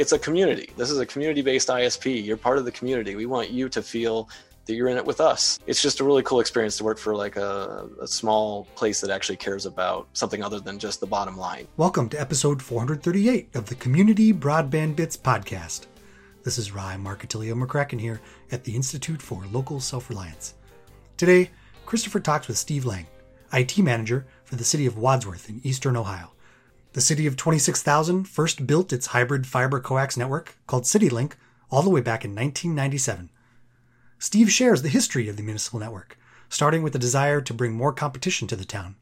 it's a community. This is a community based ISP. You're part of the community. We want you to feel that you're in it with us. It's just a really cool experience to work for like a, a, small place that actually cares about something other than just the bottom line. Welcome to episode 438 of the Community Broadband Bits podcast. This is Ry Marcattilio McCracken here at the Institute for Local Self-Reliance. Today, Christopher talks with Steve Lang, IT manager for the city of Wadsworth in eastern Ohio. The city of 26,000 first built its hybrid fiber coax network called CityLink all the way back in 1997. Steve shares the history of the municipal network, starting with the desire to bring more competition to the town.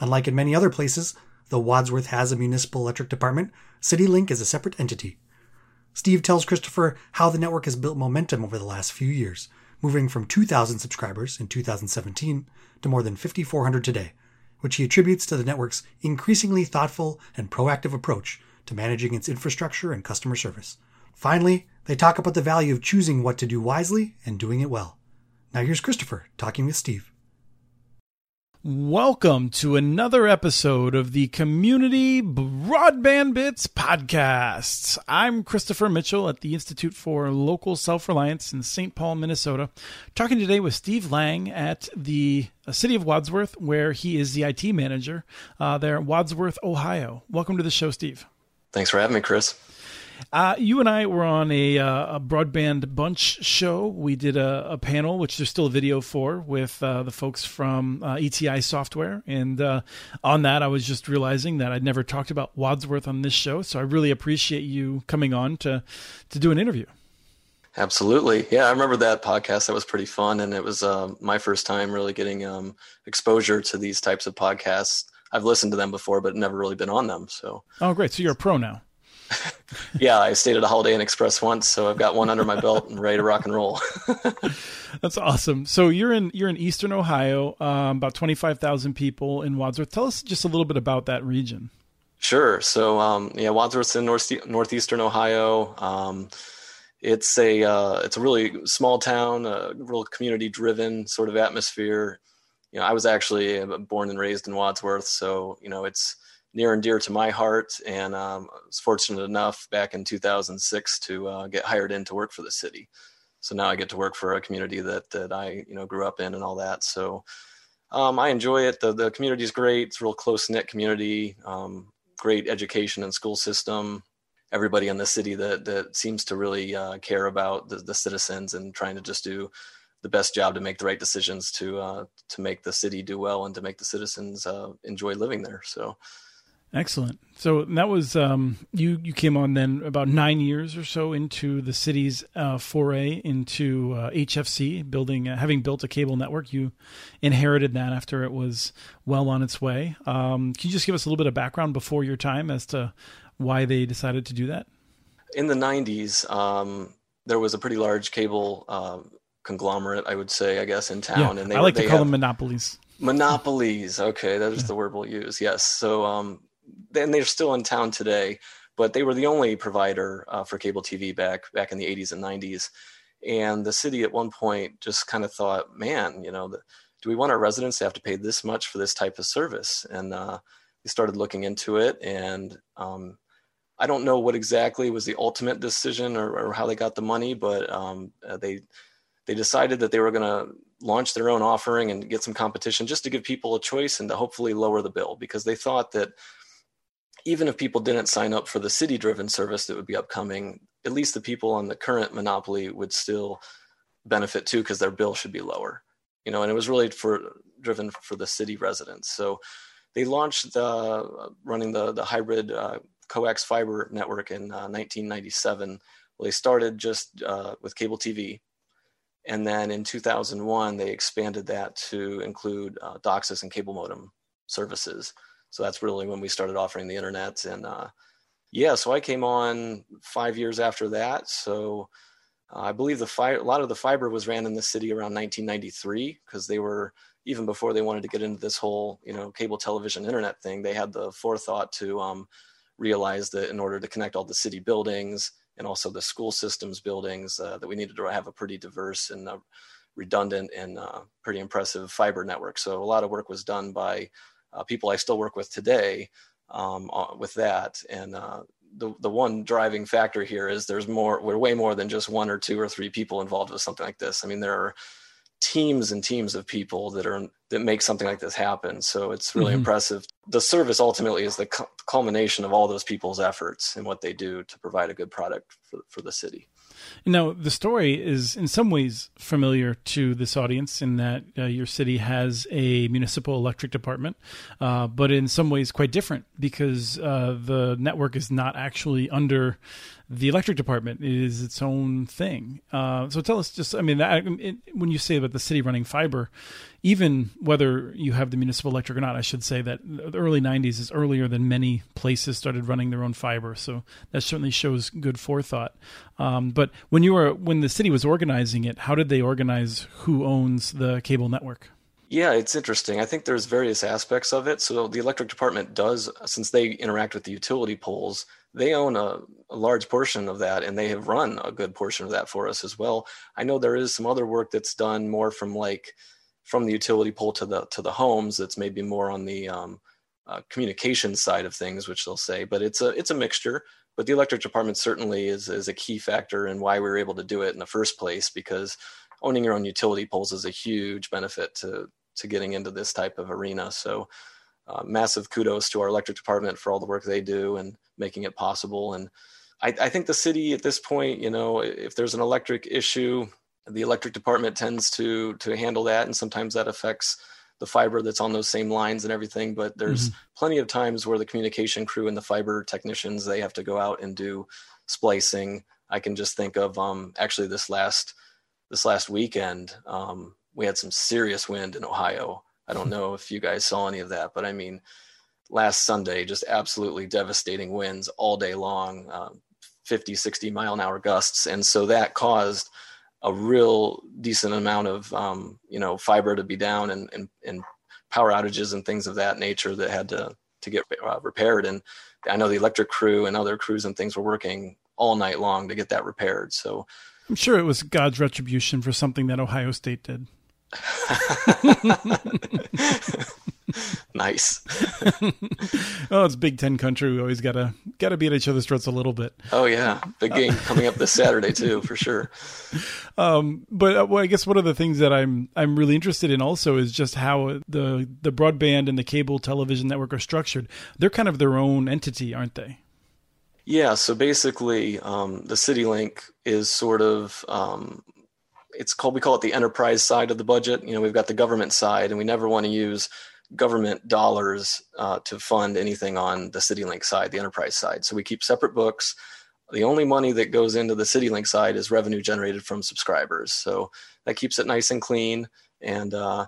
Unlike in many other places, though Wadsworth has a municipal electric department, CityLink is a separate entity. Steve tells Christopher how the network has built momentum over the last few years, moving from 2,000 subscribers in 2017 to more than 5,400 today, which he attributes to the network's increasingly thoughtful and proactive approach to managing its infrastructure and customer service. Finally, they talk about the value of choosing what to do wisely and doing it well. Now here's Christopher talking with Steve. Welcome to another episode of the Community Broadband Bits podcast. I'm Christopher Mitchell at the Institute for Local Self Reliance in St. Paul, Minnesota, talking today with Steve Lang at the uh, city of Wadsworth, where he is the IT manager uh, there in Wadsworth, Ohio. Welcome to the show, Steve. Thanks for having me, Chris. Uh, you and I were on a, uh, a broadband bunch show. We did a, a, panel, which there's still a video for, with uh, the folks from uh, ETI Software. And uh, on that, I was just realizing that I'd never talked about Wadsworth on this show. So I really appreciate you coming on to to do an interview. Absolutely. Yeah, I remember that podcast. That was pretty fun. And it was uh, my first time really getting um, exposure to these types of podcasts. I've listened to them before, but never really been on them. So, oh, great. So you're a pro now. yeah, I stayed at a Holiday Inn Express once, so I've got one under my belt and ready to rock and roll. That's awesome. So you're in you're in Eastern Ohio, um, about twenty five thousand people in Wadsworth. Tell us just a little bit about that region. Sure. So um, yeah, Wadsworth's in north northeastern Ohio. Um, it's a uh, it's a really small town, a real community driven sort of atmosphere. You know, I was actually uh, born and raised in Wadsworth, so you know it's near and dear to my heart. And um, I was fortunate enough back in 2006 to uh, get hired in to work for the city. So now I get to work for a community that that I you know grew up in and all that. So um, I enjoy it. The the community is great. It's a real close knit community. Um, great education and school system. Everybody in the city that that seems to really uh, care about the, the citizens and trying to just do the best job to make the right decisions to uh, to make the city do well and to make the citizens uh, enjoy living there. So Excellent. So that was um, you. You came on then about nine years or so into the city's uh, foray into uh, HFC, building, uh, having built a cable network. You inherited that after it was well on its way. Um, can you just give us a little bit of background before your time as to why they decided to do that? In the '90s, um, there was a pretty large cable uh, conglomerate, I would say, I guess, in town, yeah, and they I like they to call have, them monopolies. Monopolies. Okay, that is the word we'll use. Yes. So um, and they're still in town today, but they were the only provider uh, for cable TV back back in the 80s and 90s. And the city at one point just kind of thought, man, you know, the, do we want our residents to have to pay this much for this type of service? And uh, we started looking into it, and um, I don't know what exactly was the ultimate decision or, or how they got the money, but um, uh, they they decided that they were going to launch their own offering and get some competition just to give people a choice and to hopefully lower the bill because they thought that even if people didn't sign up for the city driven service that would be upcoming, at least the people on the current monopoly would still benefit too because their bill should be lower. You know, and it was really for driven for the city residents. So they launched the running the the hybrid uh, coax fiber network in uh, 1997. Well, they started just uh, with cable TV, and then in 2001 they expanded that to include uh, DOCSIS and cable modem services. So that's really when we started offering the internet. And uh, yeah, so I came on five years after that. So uh, I believe the fi- a lot of the fiber was ran in the city around 1993 because they were even before they wanted to get into this whole you know cable television internet thing. They had the forethought to um, realize that in order to connect all the city buildings and also the school systems buildings, uh, that we needed to have a pretty diverse and uh, redundant and uh, pretty impressive fiber network. So a lot of work was done by uh, people I still work with today um, uh, with that. And uh, the, the one driving factor here is there's more we're way more than just one or two or three people involved with something like this i mean there are teams and teams of people that are that make something like this happen so it's really mm-hmm. impressive the service ultimately is the culmination of all those people's efforts and what they do to provide a good product for, for the city now, the story is in some ways familiar to this audience in that uh, your city has a municipal electric department, uh, but in some ways quite different because uh, the network is not actually under the electric department it is its own thing. Uh, so tell us just, I mean, that, it, when you say about the city running fiber, even whether you have the municipal electric or not, I should say that the early 90s is earlier than many places started running their own fiber. So that certainly shows good forethought. Um, but when you were, when the city was organizing it, how did they organize who owns the cable network? Yeah, it's interesting. I think there's various aspects of it. So the electric department does, since they interact with the utility poles, they own a, a, large portion of that and they have run a good portion of that for us as well i know there is some other work that's done more from like from the utility pole to the to the homes that's maybe more on the um, uh, communication side of things which they'll say but it's a it's a mixture but the electric department certainly is is a key factor in why we were able to do it in the first place because owning your own utility poles is a huge benefit to to getting into this type of arena so uh, massive kudos to our electric department for all the work they do and making it possible. And I, I, think the city at this point, you know, if there's an electric issue, the electric department tends to to handle that, and sometimes that affects the fiber that's on those same lines and everything. But there's mm-hmm. plenty of times where the communication crew and the fiber technicians they have to go out and do splicing. I can just think of um, actually this last this last weekend um, we had some serious wind in Ohio I don't know if you guys saw any of that, but I mean, last Sunday, just absolutely devastating winds all day long, um, 50, 60 mile an hour gusts. And so that caused a real decent amount of, um, you know, fiber to be down and, and, and, power outages and things of that nature that had to, to get uh, repaired. And I know the electric crew and other crews and things were working all night long to get that repaired. So I'm sure it was God's retribution for something that Ohio State did. nice. oh, it's Big Ten country. We always gotta gotta be at each other's throats a little bit. Oh yeah, big game coming up this Saturday too, for sure. Um, but uh, well, I guess one of the things that I'm I'm really interested in also is just how the the broadband and the cable television network are structured. They're kind of their own entity, aren't they? Yeah. So basically, um, the CityLink is sort of um, it's called we call it the enterprise side of the budget. You know, we've got the government side, and we never want to use government dollars uh, to fund anything on the CityLink side, the enterprise side. So we keep separate books. The only money that goes into the CityLink side is revenue generated from subscribers. So that keeps it nice and clean. And uh,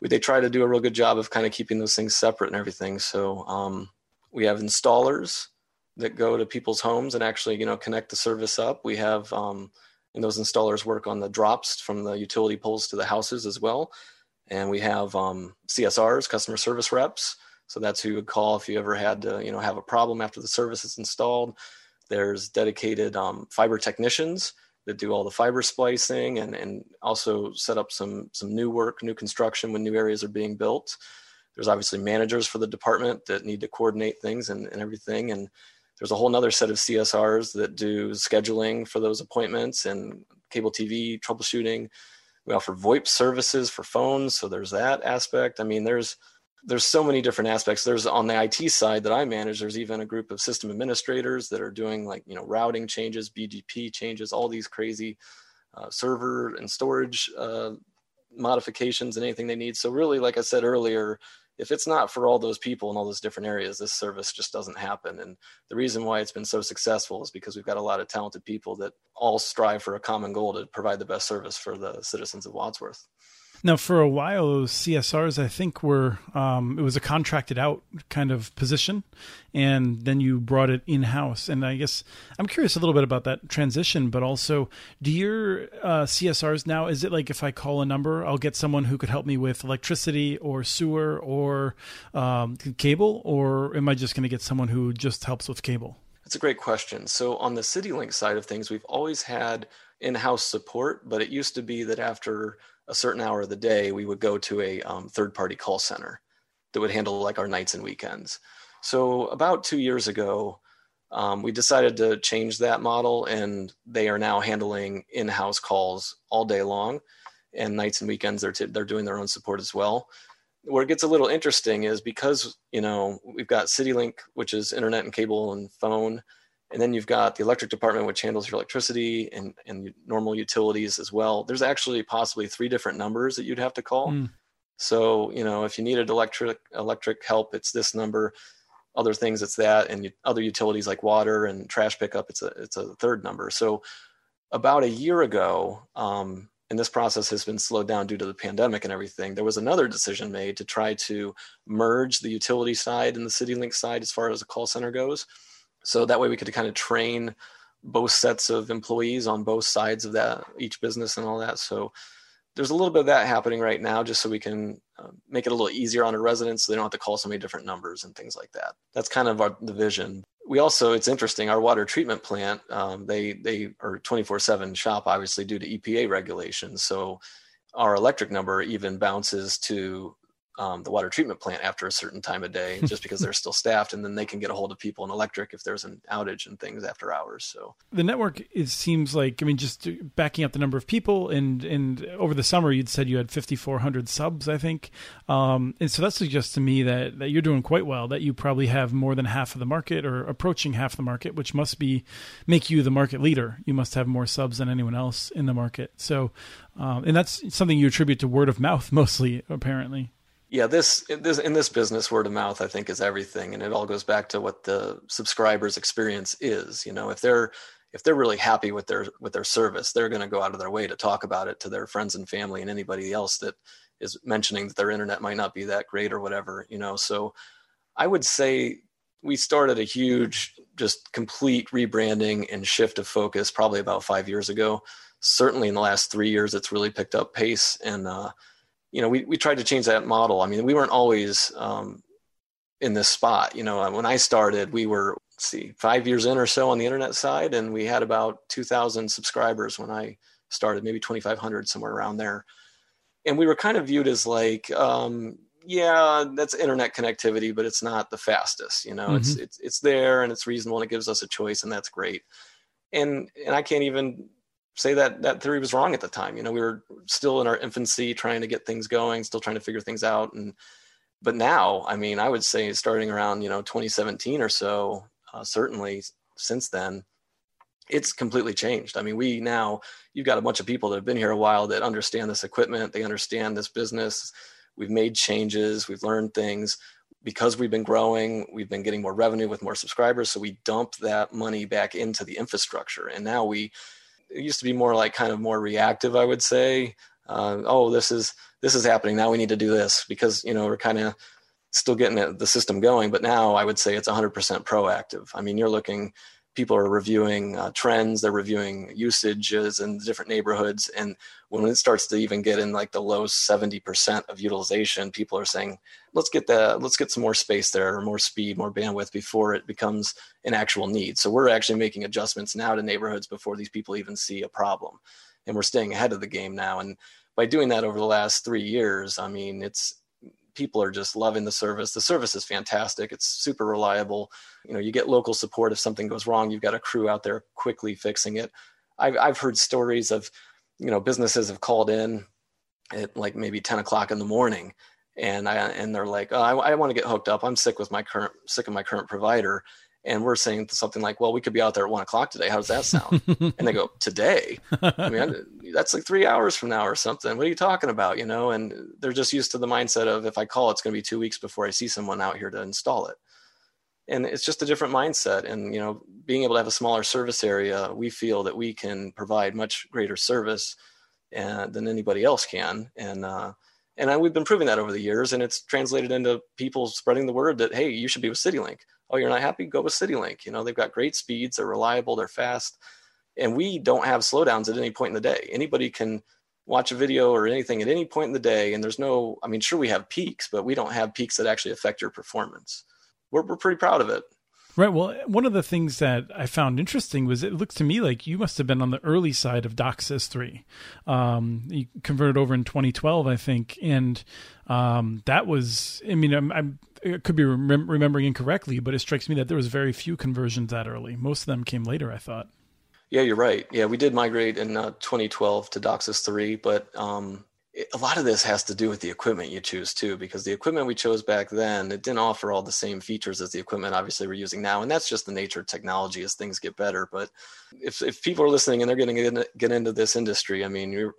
we, they try to do a real good job of kind of keeping those things separate and everything. So um, we have installers that go to people's homes and actually, you know, connect the service up. We have um, and those installers work on the drops from the utility poles to the houses as well. And we have um, CSRs, customer service reps. So that's who you would call if you ever had to, you know, have a problem after the service is installed. There's dedicated um, fiber technicians that do all the fiber splicing and, and also set up some some new work, new construction when new areas are being built. There's obviously managers for the department that need to coordinate things and, and everything. And there's a whole nother set of CSRs that do scheduling for those appointments and cable TV troubleshooting. We offer VoIP services for phones, so there's that aspect. I mean, there's there's so many different aspects. There's on the IT side that I manage. There's even a group of system administrators that are doing like you know routing changes, BGP changes, all these crazy uh, server and storage uh, modifications and anything they need. So really, like I said earlier, if it's not for all those people in all those different areas, this service just doesn't happen. And the reason why it's been so successful is because we've got a lot of talented people that all strive for a common goal to provide the best service for the citizens of Wadsworth. Now, for a while, CSRs, I think, were um, it was a contracted out kind of position, and then you brought it in house. And I guess I'm curious a little bit about that transition, but also, do your uh, CSRs now? Is it like if I call a number, I'll get someone who could help me with electricity or sewer or um, cable, or am I just going to get someone who just helps with cable? That's a great question. So on the CityLink side of things, we've always had in-house support, but it used to be that after a certain hour of the day, we would go to a um, third party call center that would handle like our nights and weekends. So about two years ago, Um, we decided to change that model, and they are now handling in-house calls all day long, and nights and weekends they're t- they're doing their own support as well. Where it gets a little interesting is because you know we've got CityLink, which is internet and cable and phone, and then you've got the electric department, which handles your electricity and and normal utilities as well. There's actually possibly three different numbers that you'd have to call. Mm. So you know if you needed electric electric help, it's this number other things it's that and other utilities like water and trash pickup it's a it's a third number so about a year ago um, and this process has been slowed down due to the pandemic and everything there was another decision made to try to merge the utility side and the citylink side as far as the call center goes so that way we could kind of train both sets of employees on both sides of that each business and all that. So there's a little bit of that happening right now just so we can uh, make it a little easier on the residents so they don't have to call so many different numbers and things like that. That's kind of our the vision. We also it's interesting our water treatment plant um, they they are 24 7 shop obviously due to epa regulations. So our electric number even bounces to um, the water treatment plant after a certain time of day just because they're still staffed and then they can get a hold of people in electric if there's an outage and things after hours so. The network it seems like i mean just backing up the number of people and and over the summer you'd said you had 5400 subs i think. Um, and so that suggests to me that that you're doing quite well that you probably have more than half of the market or approaching half the market which must be make you the market leader. You must have more subs than anyone else in the market. So um, and that's something you attribute to word of mouth mostly apparently yeah this, this in this business word of mouth i think is everything and it all goes back to what the subscribers experience is you know if they're if they're really happy with their with their service they're going to go out of their way to talk about it to their friends and family and anybody else that is mentioning that their internet might not be that great or whatever you know? So i would say we started a huge just complete rebranding and shift of focus probably about five years ago. Certainly in the last three years it's really picked up pace and uh, you know, we, we tried to change that model. I mean, we weren't always um, in this spot. You know, when I started, we were, see, five years in or so on the internet side, and we had about 2,000 subscribers when I started, maybe 2,500, somewhere around there. And we were kind of viewed as like, um, yeah, that's internet connectivity, but it's not the fastest. You know, mm-hmm. it's it's it's there and it's reasonable and it gives us a choice, and that's great. And and I can't even say that that theory was wrong at the time. You know, we were still in our infancy, trying to get things going, still trying to figure things out. And but now, I mean, I would say starting around you know 2017 or so, uh, certainly since then, it's completely changed. I mean, we now you've got a bunch of people that have been here a while that understand this equipment, they understand this business. We've made changes, we've learned things because we've been growing, we've been getting more revenue with more subscribers. So we dump that money back into the infrastructure. And now we it used to be more like kind of more reactive, I would say. Uh, oh, this is this is happening now. We need to do this because you know we're kind of still getting the system going. But now I would say it's 100% proactive. I mean, you're looking people are reviewing uh, trends they're reviewing usages in different neighborhoods and when it starts to even get in like the low 70% of utilization people are saying let's get that let's get some more space there or more speed more bandwidth before it becomes an actual need. So we're actually making adjustments now to neighborhoods before these people even see a problem. And we're staying ahead of the game now and by doing that over the last three years i mean it's people are just loving the service. The service is fantastic. It's super reliable. You know, you get local support if something goes wrong. You've got a crew out there quickly fixing it. I've I've heard stories of, you know, businesses have called in at like maybe 10 o'clock in the morning and I and they're like, oh, I, I want to get hooked up. I'm sick with my current sick of my current provider, and we're saying something like, "Well, we could be out there at one o'clock today. How does that sound?" and they go, "Today? I mean, that's like three hours from now or something. What are you talking about?" You know, and they're just used to the mindset of if I call, it's going to be two weeks before I see someone out here to install it. And it's just a different mindset. And you know, being able to have a smaller service area, we feel that we can provide much greater service uh, than anybody else can. And uh, and I, we've been proving that over the years, and it's translated into people spreading the word that hey, you should be with CityLink oh you're not happy? Go with citylink. You know they've got great speeds. They're reliable. They're fast. And we don't have slowdowns at any point in the day. Anybody can watch a video or anything at any point in the day and there's no i mean sure we have peaks but we don't have peaks that actually affect your performance. We're, we're pretty proud of it Right. Well, one of the things that I found interesting was it looks to me like you must have been on the early side of DOCSIS 3. Um, you converted over in 2012, I think. And um, that was, I mean, I'm, I'm I could be rem- remembering incorrectly, but it strikes me that there was very few conversions that early. Most of them came later, I thought. Yeah, you're right. Yeah, we did migrate in uh, 2012 to DOCSIS 3, but um, a lot of this has to do with the equipment you choose too, because the equipment we chose back then, it didn't offer all the same features as the equipment obviously we're using now. And that's just the nature of technology as things get better. But if, if people are listening and they're going to get, in, get into this industry, I mean,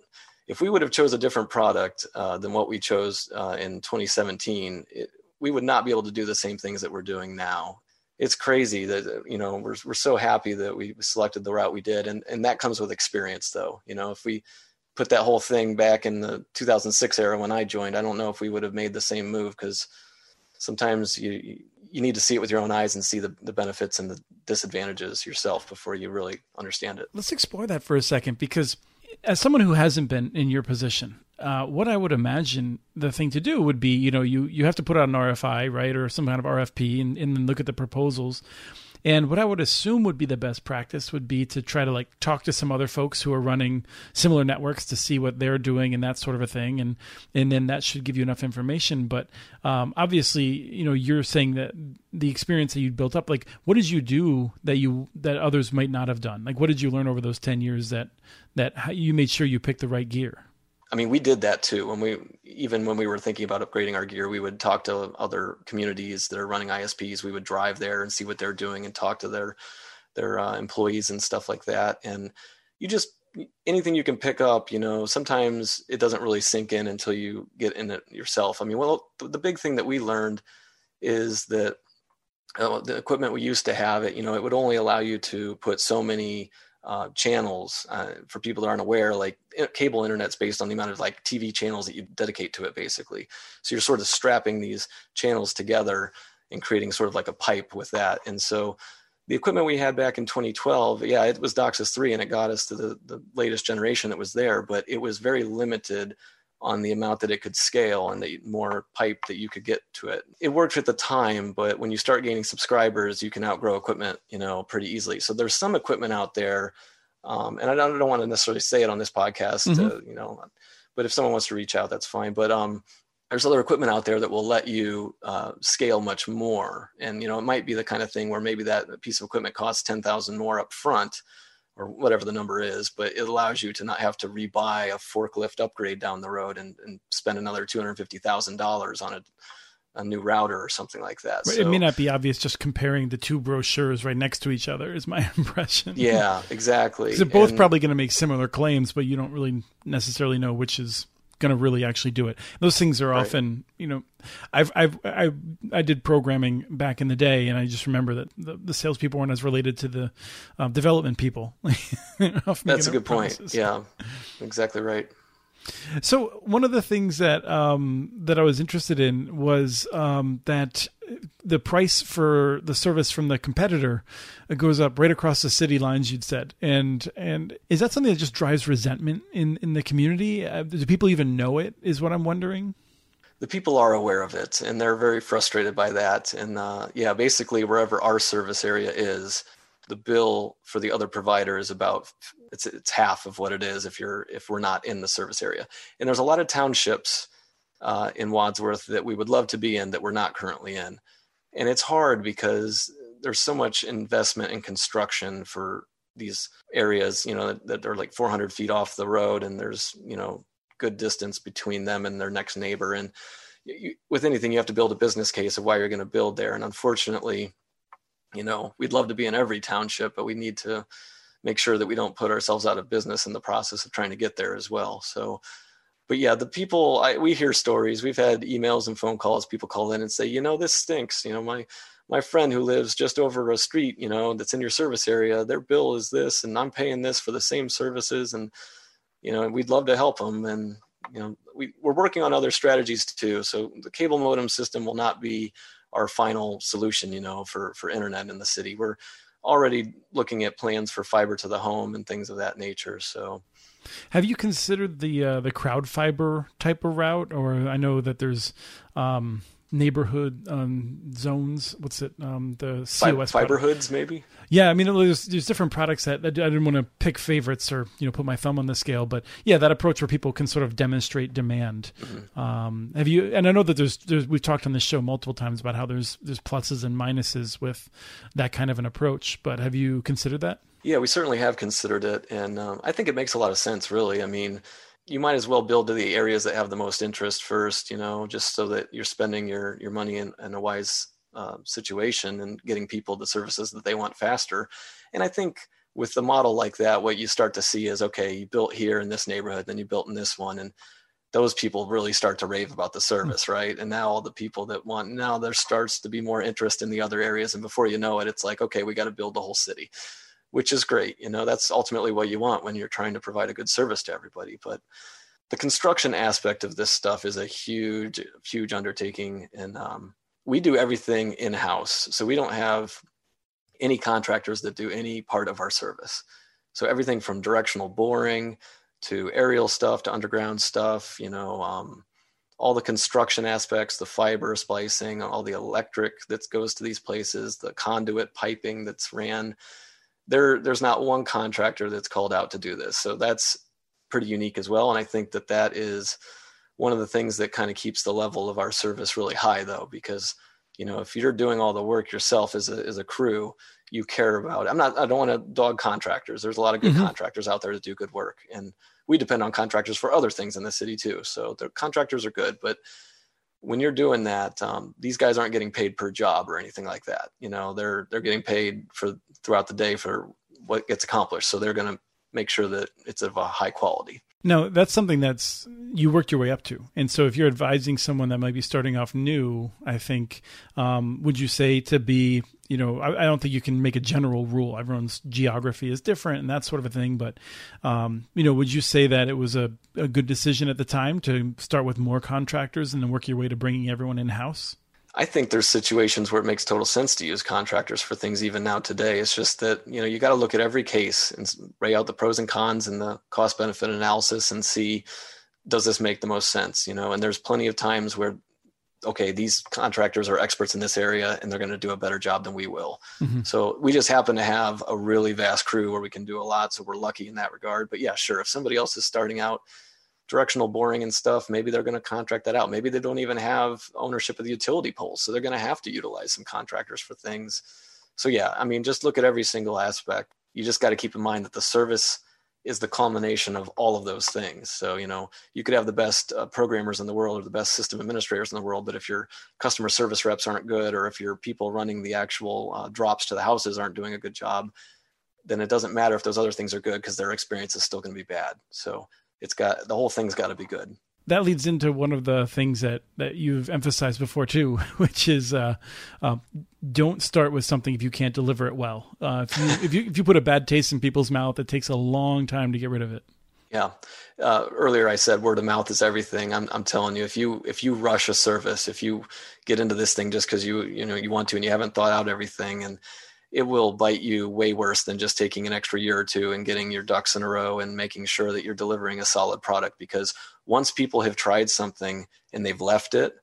if we would have chose a different product uh, than what we chose uh, in 2017, it, we would not be able to do the same things that we're doing now. It's crazy that, you know, we're, we're so happy that we selected the route we did. And, and that comes with experience though. You know, if we, put that whole thing back in the 2006 era when I joined, I don't know if we would have made the same move because sometimes you you need to see it with your own eyes and see the, the benefits and the disadvantages yourself before you really understand it. Let's explore that for a second because as someone who hasn't been in your position, uh, what I would imagine the thing to do would be, you know, you, you have to put out an RFI, right, or some kind of RFP and, and then look at the proposals and what I would assume would be the best practice would be to try to like talk to some other folks who are running similar networks to see what they're doing and that sort of a thing. And and then that should give you enough information. But um, obviously, you know, you're saying that the experience that you built up, like what did you do that you that others might not have done? Like what did you learn over those ten years that that you made sure you picked the right gear? I mean, we did that too. When we even when we were thinking about upgrading our gear, we would talk to other communities that are running ISPs. We would drive there and see what they're doing and talk to their their uh, employees and stuff like that. And you just anything you can pick up, you know, sometimes it doesn't really sink in until you get in it yourself. I mean, well, the big thing that we learned is that uh, the equipment we used to have it, you know, it would only allow you to put so many uh, channels uh, for people that aren't aware like cable internet's based on the amount of like tv channels that you dedicate to it basically. So you're sort of strapping these channels together and creating sort of like a pipe with that. And so the equipment we had back in 2012 yeah it was DOCSIS 3 and it got us to the, the latest generation that was there but it was very limited on the amount that it could scale and the more pipe that you could get to it. It worked at the time, but when you start gaining subscribers, you can outgrow equipment, you know, pretty easily. So there's some equipment out there, um, and I don't, I don't, want to necessarily say it on this podcast, mm-hmm. you know, but if someone wants to reach out, that's fine. But um, there's other equipment out there that will let you uh, scale much more, and you know, it might be the kind of thing where maybe that piece of equipment costs ten thousand more up front or whatever the number is, but it allows you to not have to rebuy a forklift upgrade down the road and, and spend another two hundred fifty thousand dollars on a a new router or something like that. Right. So, it may not be obvious just comparing the two brochures right next to each other is my impression. Yeah, exactly. They're both and, probably going to make similar claims, but you don't really necessarily know which is going to really actually do it. Those things are right. often, you know, I've, I've, I, I did programming back in the day, and I just remember that the, the salespeople weren't as related to the uh, development people. That's a good point. Yeah, exactly right. So one of the things that um, that I was interested in was um, that the price for the service from the competitor goes up right across the city lines. You'd said, and and is that something that just drives resentment in in the community? Uh, do people even know it? Is what I'm wondering. The people are aware of it, and they're very frustrated by that. And uh, yeah, basically wherever our service area is, the bill for the other provider is about it's it's half of what it is if you're if we're not in the service area. And there's a lot of townships uh, in Wadsworth that we would love to be in that we're not currently in, and it's hard because there's so much investment in construction for these areas. You know that, that are like 400 feet off the road, and there's you know good distance between them and their next neighbor. And you, with anything, you have to build a business case of why you're going to build there. And unfortunately, you know, we'd love to be in every township, but we need to make sure that we don't put ourselves out of business in the process of trying to get there as well. So, but yeah, the people I, we hear stories. We've had emails and phone calls. People call in and say, you know, this stinks. You know, my my friend who lives just over a street, you know, that's in your service area, their bill is this, and I'm paying this for the same services, and you know, we'd love to help them. And you know, we, we're working on other strategies too. So the cable modem system will not be our final solution, you know, for for internet in the city. We're already looking at plans for fiber to the home and things of that nature. So, have you considered the uh, the CrowdFiber type of route? Or I know that there's um, neighborhood um, zones. What's it? Um, the COS fiber hoods, maybe. Yeah, I mean, there's there's different products that I didn't want to pick favorites or you know put my thumb on the scale, but yeah, that approach where people can sort of demonstrate demand. Mm-hmm. Um, have you? And I know that there's, there's we've talked on this show multiple times about how there's there's pluses and minuses with that kind of an approach, but have you considered that? Yeah, we certainly have considered it, and um, I think it makes a lot of sense. Really, I mean, you might as well build to the areas that have the most interest first. You know, just so that you're spending your your money in, in a wise uh, situation and getting people the services that they want faster. And I think with the model like that, what you start to see is okay, you built here in this neighborhood, then you built in this one, and those people really start to rave about the hmm. service, right? And now all the people that want now there starts to be more interest in the other areas, and before you know it, it's like okay, we got to build the whole city which is great. You know, that's ultimately what you want when you're trying to provide a good service to everybody. But the construction aspect of this stuff is a huge, huge undertaking. And um, we do everything in house. So we don't have any contractors that do any part of our service. So everything from directional boring to aerial stuff to underground stuff, you know, um, all the construction aspects, the fiber splicing, all the electric that goes to these places, the conduit piping that's ran there there's not one contractor that's called out to do this so that's pretty unique as well and i think that that is one of the things that kind of keeps the level of our service really high though because you know if you're doing all the work yourself as a, as a crew you care about it. i'm not i don't want to dog contractors there's a lot of good mm-hmm. contractors out there that do good work and we depend on contractors for other things in the city too so the contractors are good but when you're doing that, um, these guys aren't getting paid per job or anything like that. You know, they're they're getting paid for throughout the day for what gets accomplished. So they're going to make sure that it's of a high quality. No, that's something that's you worked your way up to. And so if you're advising someone that might be starting off new, I think, um, would you say to be, you know, I, I, don't think you can make a general rule. Everyone's geography is different and that sort of a thing. But, um, you know, would you say that it was a, a good decision at the time to start with more contractors and then work your way to bringing everyone in house? I think there's situations where it makes total sense to use contractors for things even now today. It's just that, you know, you got to look at every case and weigh out the pros and cons and the cost benefit analysis and see does this make the most sense, you know? And there's plenty of times where okay, these contractors are experts in this area and they're going to do a better job than we will. Mm-hmm. So we just happen to have a really vast crew where we can do a lot. So we're lucky in that regard. But yeah, sure. If somebody else is starting out directional boring and stuff, maybe they're going to contract that out. Maybe they don't even have ownership of the utility poles, so they're going to have to utilize some contractors for things. So yeah, I mean, just look at every single aspect. You just got to keep in mind that the service is the culmination of all of those things. So, you know, you could have the best uh, programmers in the world or the best system administrators in the world, but if your customer service reps aren't good, or if your people running the actual uh, drops to the houses aren't doing a good job, then it doesn't matter if those other things are good because their experience is still going to be bad. So, it's got the whole thing's got to be good that leads into one of the things that, that you've emphasized before too, which is uh, uh, don't start with something if you can't deliver it well. Uh, if you if you if you put a bad taste in people's mouth, it takes a long time to get rid of it. Yeah. Uh, earlier I said word of mouth is everything. I'm I'm telling you, if you if you rush a service, if you get into this thing just because you you know you want to and you haven't thought out everything and it will bite you way worse than just taking an extra year or two and getting your ducks in a row and making sure that you're delivering a solid product. Because once people have tried something and they've left it,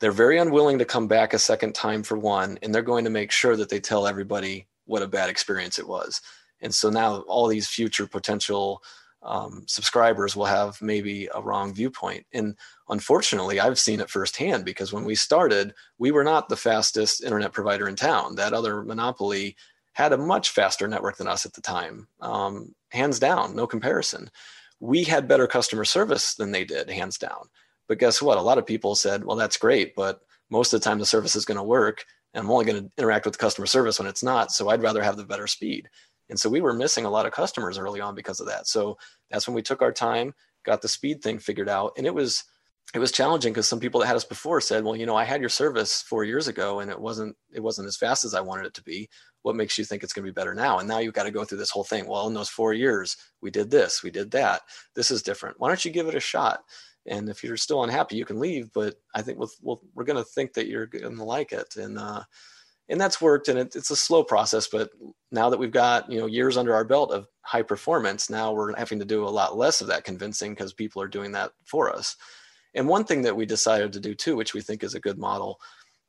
they're very unwilling to come back a second time for one, and they're going to make sure that they tell everybody what a bad experience it was. And so now all these future potential um, subscribers will have maybe a wrong viewpoint. And unfortunately, I've seen it firsthand because when we started, we were not the fastest internet provider in town. That other monopoly had a much faster network than us at the time, um, hands down, no comparison. We had better customer service than they did, hands down. But guess what? A lot of people said, well, that's great, but most of the time the service is going to work. And I'm only going to interact with customer service when it's not. So I'd rather have the better speed. And so we were missing a lot of customers early on because of that. So that's when we took our time, got the speed thing figured out. And it was it was challenging because some people that had us before said, "Well, you know, I had your service four years ago, and it wasn't it wasn't as fast as I wanted it to be. What makes you think it's going to be better now?" And now you've got to go through this whole thing. Well, in those four years, we did this, we did that. This is different. Why don't you give it a shot? And if you're still unhappy, you can leave. But I think we'll, we'll, we're going to think that you're going to like it, and uh, and that's worked and it, it's a slow process but now that we've got you know years under our belt of high performance now we're having to do a lot less of that convincing because people are doing that for us And one thing that we decided to do too, which we think is a good model,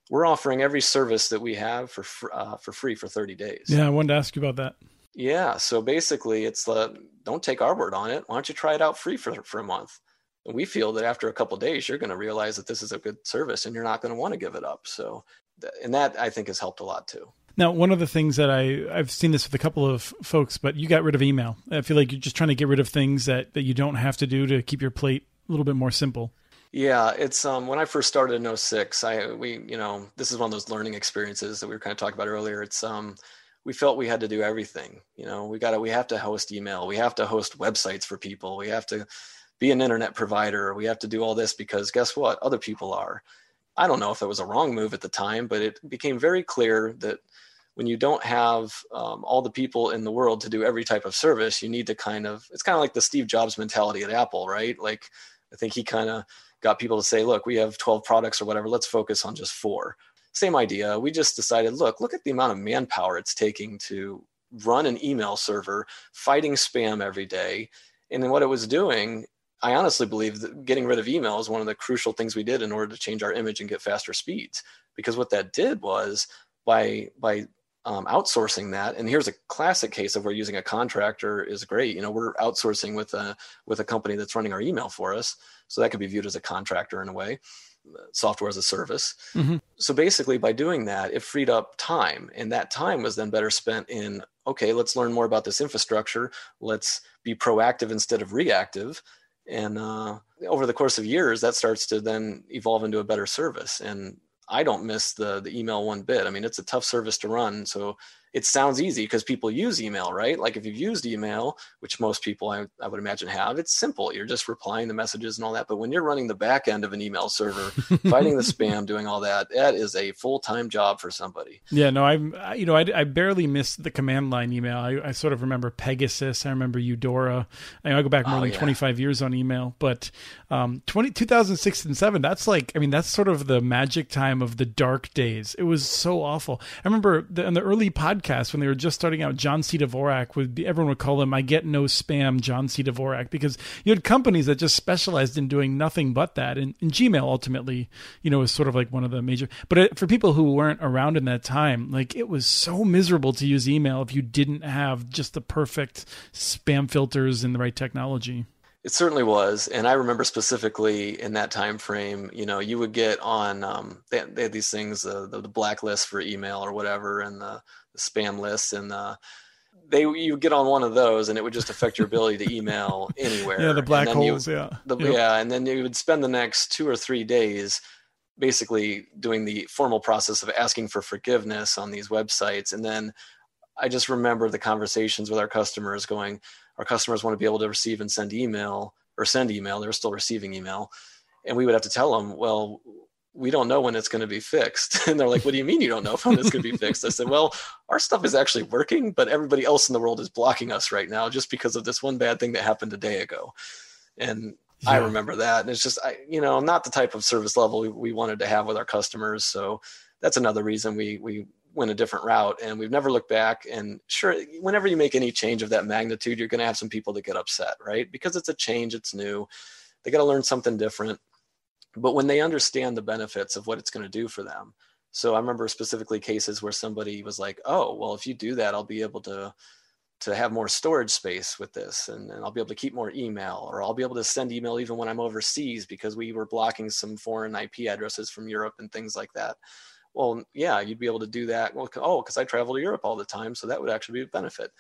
we're offering every service that we have for uh, for free for 30 days. Yeah, I wanted to ask you about that. Yeah, so basically, it's the don't take our word on it. Why don't you try it out free for for a month? We feel that after a couple days, you're going to realize that this is a good service, and you're not going to want to give it up. So, and that I think has helped a lot too. Now, one of the things that I I've seen this with a couple of folks, but you got rid of email. I feel like you're just trying to get rid of things that that you don't have to do to keep your plate a little bit more simple. Yeah, it's um when I first started in 06, I we you know, this is one of those learning experiences that we were kind of talking about earlier. It's um we felt we had to do everything. You know, we got to we have to host email, we have to host websites for people, we have to be an internet provider, we have to do all this because guess what? Other people are. I don't know if it was a wrong move at the time, but it became very clear that when you don't have um, all the people in the world to do every type of service, you need to kind of, it's kind of like the Steve Jobs mentality at Apple, right? Like, I think he kind of got people to say, look, we have 12 products or whatever, let's focus on just four. Same idea. We just decided, look, look at the amount of manpower it's taking to run an email server, fighting spam every day. And then what it was doing, I honestly believe that getting rid of email is one of the crucial things we did in order to change our image and get faster speeds. Because what that did was by by um, outsourcing that and here's a classic case of where using a contractor is great you know we're outsourcing with a with a company that's running our email for us so that could be viewed as a contractor in a way software as a service mm-hmm. so basically by doing that it freed up time and that time was then better spent in okay let's learn more about this infrastructure let's be proactive instead of reactive and uh, over the course of years that starts to then evolve into a better service and I don't miss the the email one bit. I mean, it's a tough service to run, so it sounds easy because people use email, right? Like if you've used email, which most people I, I, would imagine have, it's simple. You're just replying the messages and all that. But when you're running the back end of an email server, fighting the spam, doing all that, that is a full time job for somebody. Yeah, no, I'm, you know, I, I barely missed the command line email. I, I, sort of remember Pegasus. I remember Eudora. I, I go back more oh, than yeah. 25 years on email, but um, 20, 2006 and seven, that's like, I mean, that's sort of the magic time of the dark days. It was so awful. I remember the, in the early podcast, podcast when they were just starting out, John C. Dvorak would be, everyone would call him "I get no spam," John C. Dvorak, because you had companies that just specialized in doing nothing but that. And, and Gmail ultimately, you know, was sort of like one of the major. But it, for people who weren't around in that time, like it was so miserable to use email if you didn't have just the perfect spam filters and the right technology. It certainly was, and I remember specifically in that time frame. You know, you would get on um, they, they had these things, uh, the, the blacklist for email or whatever, and the the spam lists and the they you get on one of those and it would just affect your ability to email anywhere. Yeah, the black holes. You, yeah, the, yep. yeah, and then you would spend the next two or three days basically doing the formal process of asking for forgiveness on these websites, and then I just remember the conversations with our customers going, our customers want to be able to receive and send email or send email. They're still receiving email, and we would have to tell them, well, we don't know when it's going to be fixed. And they're like, what do you mean you don't know when it's going to be fixed? I said, well, our stuff is actually working, but everybody else in the world is blocking us right now just because of this one bad thing that happened a day ago. And yeah. I remember that. And it's just, I, you know, not the type of service level we, we wanted to have with our customers. So that's another reason we, we went a different route and we've never looked back and sure whenever you make any change of that magnitude you're going to have some people that get upset right because it's a change it's new they got to learn something different but when they understand the benefits of what it's going to do for them. So i remember specifically cases where somebody was like oh well if you do that i'll be able to to have more storage space with this and, and i'll be able to keep more email or i'll be able to send email even when i'm overseas because we were blocking some foreign ip addresses from europe and things like that. Well yeah you'd be able to do that. Well oh because i travel to europe all the time so that would actually be a benefit.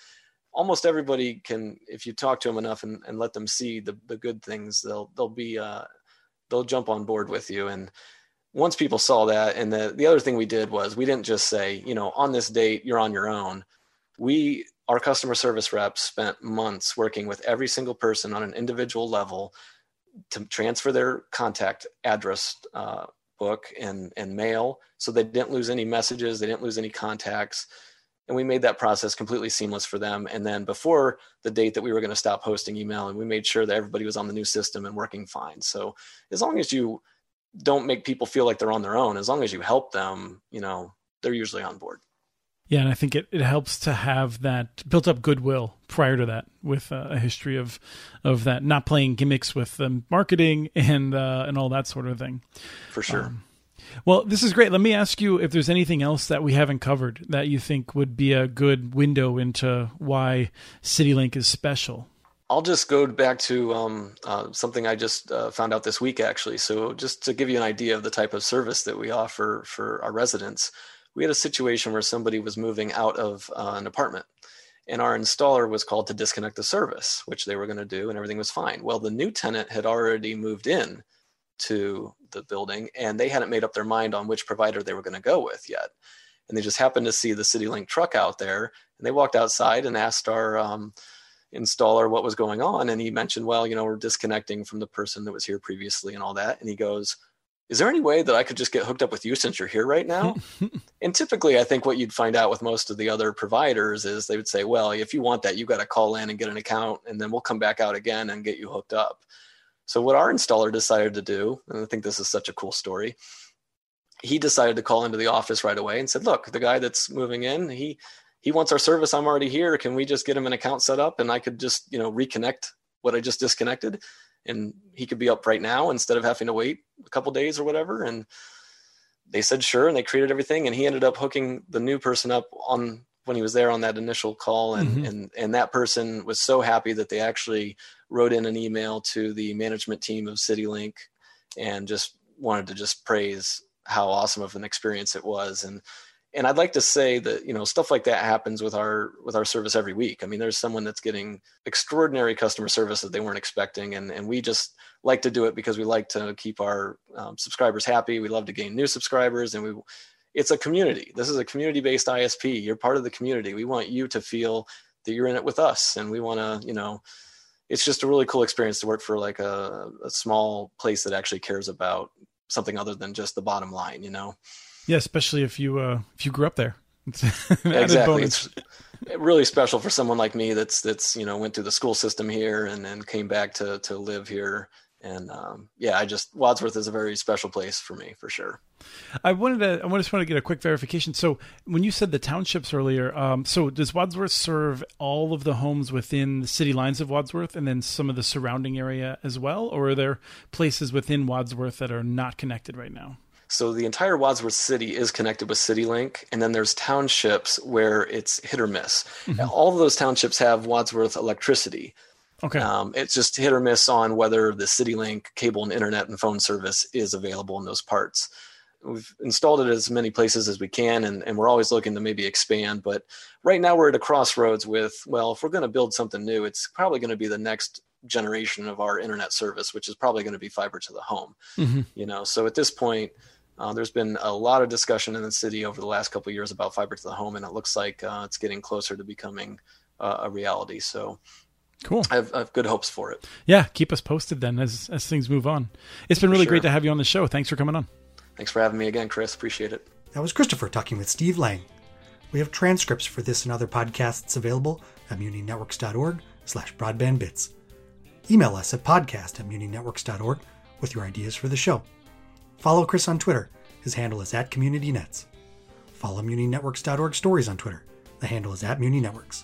Almost everybody can if you talk to them enough and, and let them see the, the good things they'll they'll be uh, they'll jump on board with you. And once people saw that and the the other thing we did was we didn't just say you know on this date you're on your own. We our customer service reps spent months working with every single person on an individual level to transfer their contact address uh, book and and mail. So they didn't lose any messages. They didn't lose any contacts and we made that process completely seamless for them and then before the date that we were going to stop hosting email and we made sure that everybody was on the new system and working fine so as long as you don't make people feel like they're on their own as long as you help them you know they're usually on board Yeah, and I think it, it helps to have that built up goodwill prior to that with uh, a history of of that not playing gimmicks with the marketing and uh, and all that sort of thing. For sure. Um, well, this is great. Let me ask you if there's anything else that we haven't covered that you think would be a good window into why CityLink is special. I'll just go back to um, uh, something I just uh, found out this week, actually. So, just to give you an idea of the type of service that we offer for our residents, we had a situation where somebody was moving out of uh, an apartment, and our installer was called to disconnect the service, which they were going to do, and everything was fine. Well, the new tenant had already moved in to the building, and they hadn't made up their mind on which provider they were going to go with yet. And they just happened to see the CityLink truck out there, and they walked outside and asked our um, installer what was going on and he mentioned well you know we're disconnecting from the person that was here previously and all that. And he goes is there any way that i could just get hooked up with you since you're here right now? And typically i think what you'd find out with most of the other providers is they would say well if you want that you got to call in and get an account and then we'll come back out again and get you hooked up so what our installer decided to do and i think this is such a cool story he decided to call into the office right away and said look the guy that's moving in he he wants our service. I'm already here. Can we just get him an account set up and I could just, you know, reconnect what I just disconnected and he could be up right now instead of having to wait a couple days or whatever. And they said sure. And they created everything. And he ended up hooking the new person up on when he was there on that initial call. And, mm-hmm. and, and that person was so happy that they actually wrote in an email to the management team of CityLink and just wanted to just praise how awesome of an experience it was. And, and I'd like to say that you know stuff like that happens with our with our service every week. I mean, there's someone that's getting extraordinary customer service that they weren't expecting, and and we just like to do it because we like to keep our um, subscribers happy. We love to gain new subscribers, and we it's a community. This is a community based ISP. You're part of the community. We want you to feel that you're in it with us, and we want to you know. It's just a really cool experience to work for like a, a small place that actually cares about something other than just the bottom line, you know. Yeah, especially if you uh, if you grew up there. exactly. It's really special for someone like me that's that's you know went through the school system here and then came back to to live here. And um, yeah, I just Wadsworth is a very special place for me for sure. I wanted to. I just want to get a quick verification. So, when you said the townships earlier, um, so does Wadsworth serve all of the homes within the city lines of Wadsworth, and then some of the surrounding area as well, or are there places within Wadsworth that are not connected right now? So the entire Wadsworth City is connected with CityLink, and then there's townships where it's hit or miss. Mm-hmm. All of those townships have Wadsworth electricity. Okay. Um, it's just hit or miss on whether the CityLink cable and internet and phone service is available in those parts. We've installed it as many places as we can, and, and we're always looking to maybe expand. But right now we're at a crossroads with, well, if we're going to build something new, it's probably going to be the next generation of our internet service, which is probably going to be fiber to the home. Mm-hmm. You know, so at this point, uh, there's been a lot of discussion in the city over the last couple years about fiber to the home, and it looks like uh, it's getting closer to becoming uh, a reality. So, cool. I have, I have, good hopes for it. Yeah, keep us posted then as as things move on. It's been really sure. great to have you on the show. Thanks for coming on. Thanks for having me again, Chris. Appreciate it. That was Christopher talking with Steve Lang. We have transcripts for this and other podcasts available at muninetworks.org slash broadbandbits. Email us at podcast at muninetworks.org with your ideas for the show. Follow Chris on Twitter. His handle is at CommunityNets. Follow MuniNetworks.org stories on Twitter. The handle is at MuniNetworks.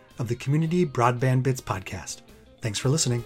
of the Community Broadband Bits podcast. Thanks for listening.